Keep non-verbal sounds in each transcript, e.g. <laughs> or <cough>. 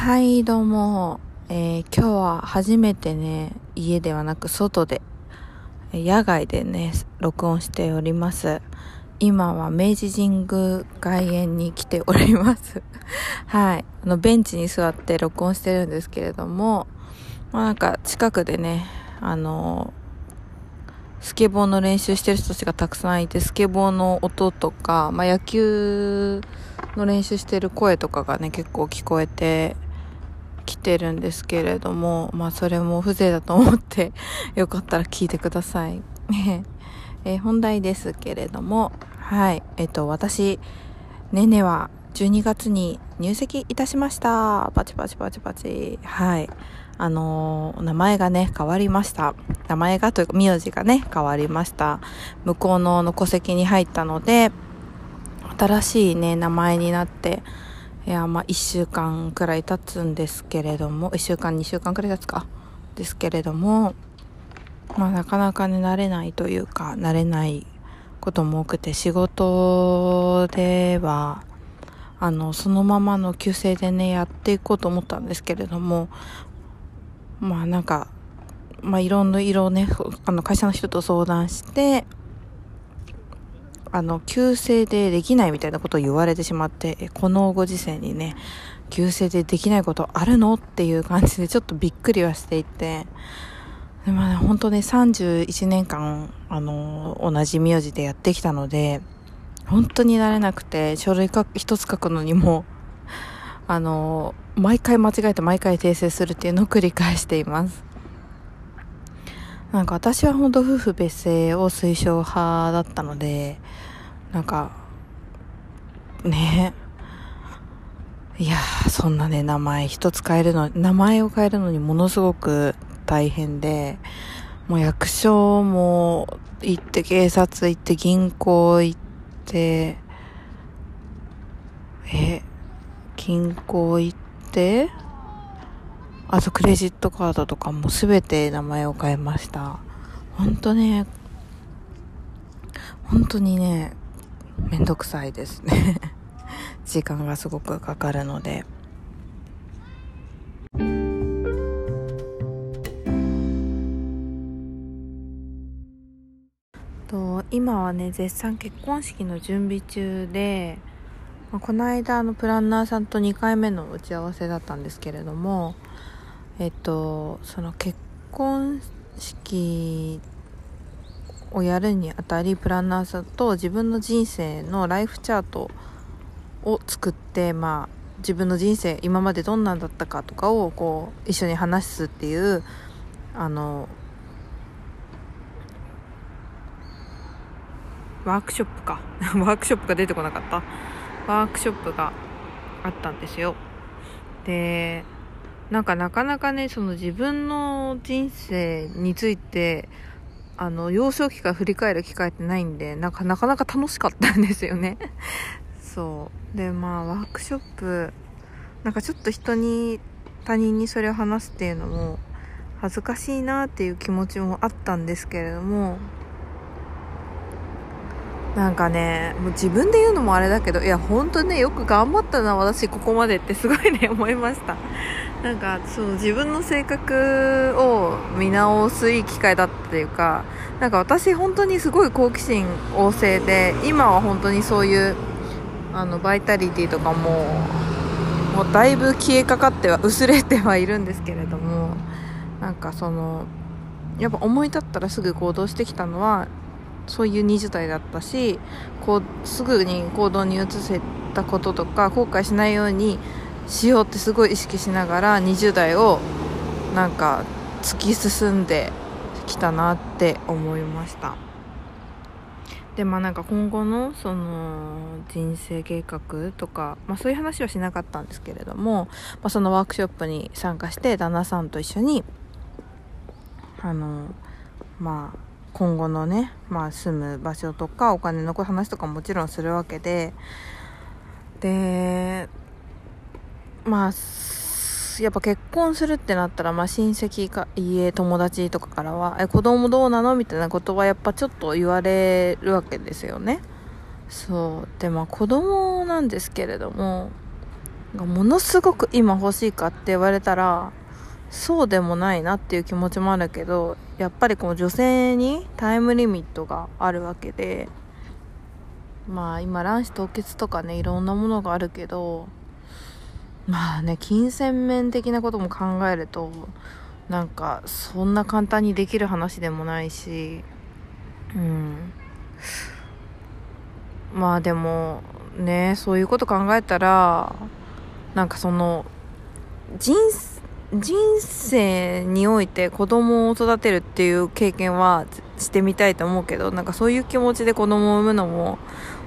はい、どうも。えー今日は初めてね、家ではなく外で、野外でね、録音しております。今は明治神宮外苑に来ております。<laughs> はい。あの、ベンチに座って録音してるんですけれども、まあなんか近くでね、あのスケボーの練習してる人たちがたくさんいて、スケボーの音とか、まあ野球の練習してる声とかがね、結構聞こえてきてるんですけれども、まあそれも風情だと思って、<laughs> よかったら聞いてください。<laughs> えー本題ですけれども、はい。えっと、私、ねねは12月に入籍いたしました。パチパチパチパチ。はい。あのー名前がね、変わりました。名前がというか、名字がね、変わりました。向こうのの戸籍に入ったので、新しいね、名前になって、いや、まあ、1週間くらい経つんですけれども、1週間、2週間くらい経つか。ですけれども、まあ、なかなかね、慣れないというか、慣れないことも多くて、仕事では、あの、そのままの旧姓でね、やっていこうと思ったんですけれども、まあ、なんか、まあ、いろんな色をね、あの、会社の人と相談して、あの、旧姓でできないみたいなことを言われてしまって、このご時世にね、旧姓でできないことあるのっていう感じでちょっとびっくりはしていて、でまあね、本当ね、31年間、あの、同じ名字でやってきたので、本当になれなくて、書類書く一つ書くのにも、あの、毎回間違えて毎回訂正するっていうのを繰り返しています。なんか私は本当夫婦別姓を推奨派だったので、なんか、ね。いやー、そんなね、名前一つ変えるの、名前を変えるのにものすごく大変で、もう役所も行って、警察行って、銀行行って、え、銀行行って、あとクレジットカードとかもすべて名前を変えました。ほんとね、本当にね、めんどくさいですね。<laughs> 時間がすごくかかるので。と今はね絶賛結婚式の準備中で、まあこの間のプランナーさんと2回目の打ち合わせだったんですけれどもえっとその結婚式をやるにあたりプランナーさんと自分の人生のライフチャートを作ってまあ自分の人生今までどんなんだったかとかをこう一緒に話すっていうあのワークショップか。<laughs> ワークショップが出てこなかった。ワークショップがあったんですよ。でなんかなかなかねその自分の人生についてあの幼少期から振り返る機会ってないんでなんかなかなか楽しかったんですよね。<laughs> そう。でまあワークショップなんかちょっと人に他人にそれを話すっていうのも恥ずかしいなっていう気持ちもあったんですけれどもなんかねもう自分で言うのもあれだけどいや本当ねよく頑張ったな私ここまでってすごいね <laughs> 思いました。なんかそう自分の性格を見直すいい機会だったというかなんか私本当にすごい好奇心旺盛で今は本当にそういうあのバイタリティとかももうだいぶ消えかかっては薄れてはいるんですけれどもなんかそのやっぱ思い立ったらすぐ行動してきたのはそういう20代だったしこうすぐに行動に移せたこととか後悔しないようにしようってすごい意識しながら20代をなんか突き進んできたなって思いました。でまあなんか今後のその人生計画とか、まあ、そういう話はしなかったんですけれども、まあ、そのワークショップに参加して旦那さんと一緒にあのまあ今後のね、まあ、住む場所とかお金の話とかももちろんするわけで。でまあやっぱ結婚するってなったら、まあ、親戚か家友達とかからは「え子供どうなの?」みたいなことはやっぱちょっと言われるわけですよね。そう。でまあ子供なんですけれどもものすごく今欲しいかって言われたらそうでもないなっていう気持ちもあるけどやっぱりこの女性にタイムリミットがあるわけでまあ今卵子凍結とかねいろんなものがあるけどまあね金銭面的なことも考えるとなんかそんな簡単にできる話でもないしうん。まあでもねそういうこと考えたらなんかその人生人生において子供を育てるっていう経験はしてみたいと思うけどなんかそういう気持ちで子供を産むのも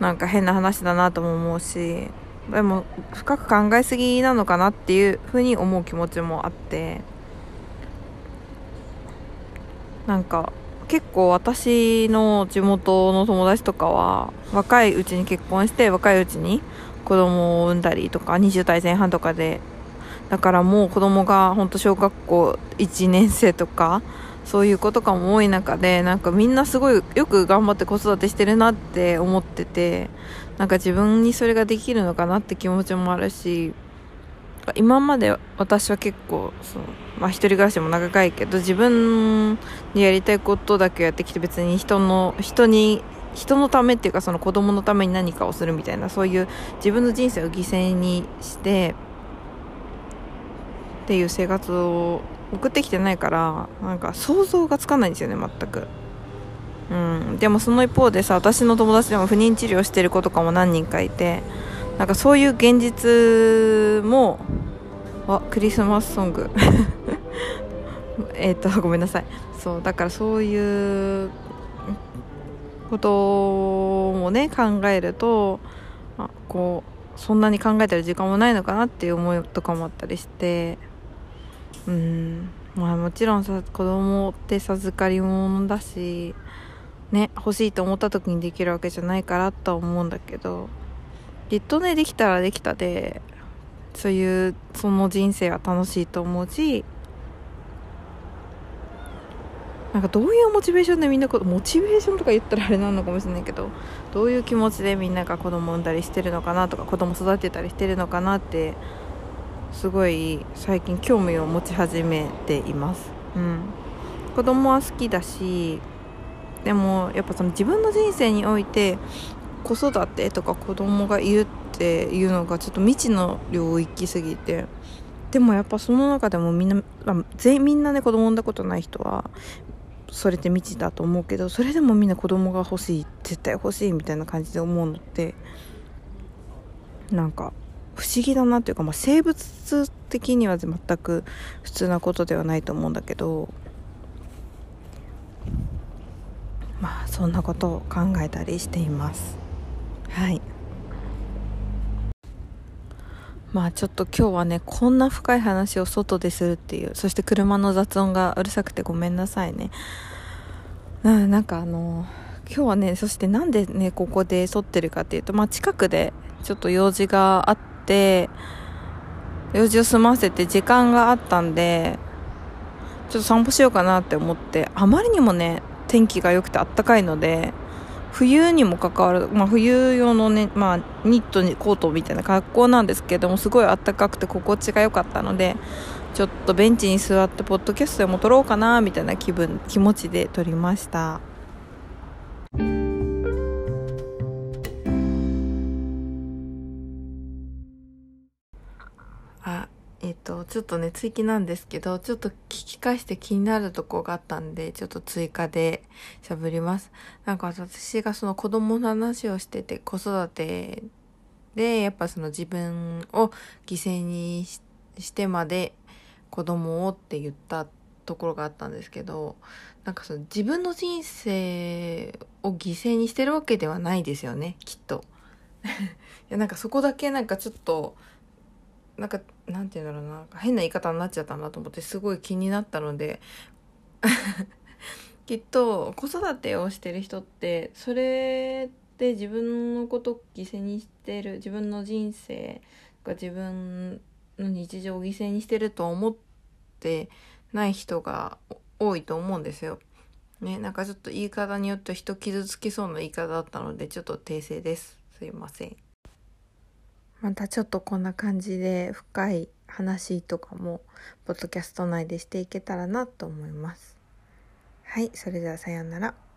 なんか変な話だなとも思うしでも深く考えすぎなのかなっていうふうに思う気持ちもあってなんか結構私の地元の友達とかは若いうちに結婚して若いうちに子供を産んだりとか20代前半とかでだからもう子供が本当小学校1年生とかそういう子とかも多い中でなんかみんなすごいよく頑張って子育てしてるなって思っててなんか自分にそれができるのかなって気持ちもあるし今まで私は結構その、まあ、一人暮らしも長いけど自分にやりたいことだけやってきて別に人の人に人のためっていうかその子供のために何かをするみたいなそういう自分の人生を犠牲にしてっていう生活を送ってきてないからなんか想像がつかないんですよね全く。うん、でもその一方でさ私の友達でも不妊治療してる子とかも何人かいてなんかそういう現実もあクリスマスソング。<laughs> えっとごめんなさい。そうだからそういうこともね考えるとあこうそんなに考えてる時間もないのかなっていう思いとかもあったりして。うん。まあもちろんさ子供って授かり物だしね欲しいと思った時にできるわけじゃないからとは思うんだけどきっとねできたらできたでそういうその人生は楽しいと思うしなんかどういうモチベーションでみんなモチベーションとか言ったらあれなのかもしれないけどどういう気持ちでみんなが子供産んだりしてるのかなとか子供育てたりしてるのかなってすごい最近興味を持ち始めています、うん、子供は好きだしでもやっぱその自分の人生において子育てとか子供がいるっていうのがちょっと未知の領域すぎてでもやっぱその中でもみんな、あ、全員みんなね子供産んだことない人はそれって未知だと思うけどそれでもみんな子供が欲しい絶対欲しいみたいな感じで思うのってなんか不思議だなっていうか、まあ、生物的には全く普通なことではないと思うんだけどまあそんなことを考えたりしています。はい。まあちょっと今日はねこんな深い話を外でするっていうそして車の雑音がうるさくてごめんなさいね。ななんかあの今日はねそしてなんでねここで撮ってるかっていうとまあ近くでちょっと用事があって、用事を済ませて時間があったんで、ちょっと散歩しようかなって思って、あまりにもね、天気が良くてあったかいので、冬にもかかわらず、まあ、冬用のね、まあ、ニットにコートみたいな格好なんですけども、すごいあったかくて心地が良かったので、ちょっとベンチに座ってポッドキャストでも撮ろうかな、みたいな気分、気持ちで撮りました。ちょっとね、追記なんですけど、ちょっと聞き返して気になるとこがあったんで、ちょっと追加で喋ります。なんか私がその子供の話をしてて、子育てで、やっぱその自分を犠牲にしてまで子供をって言ったところがあったんですけど、なんかその自分の人生を犠牲にしてるわけではないですよね、きっと。<laughs> いや、なんかそこだけなんかちょっと、なんかなんて言うんだろうな変な言い方になっちゃったなと思ってすごい気になったので <laughs> きっと子育てをしてる人ってそれで自分のことを犠牲にしてる自分の人生が自分の日常を犠牲にしてると思ってない人が多いと思うんですよ。ね、なんかちょっと言い方によって人傷つきそうな言い方だったのでちょっと訂正です。すいません。またちょっとこんな感じで深い話とかもポッドキャスト内でしていけたらなと思います。はい、それではさようなら。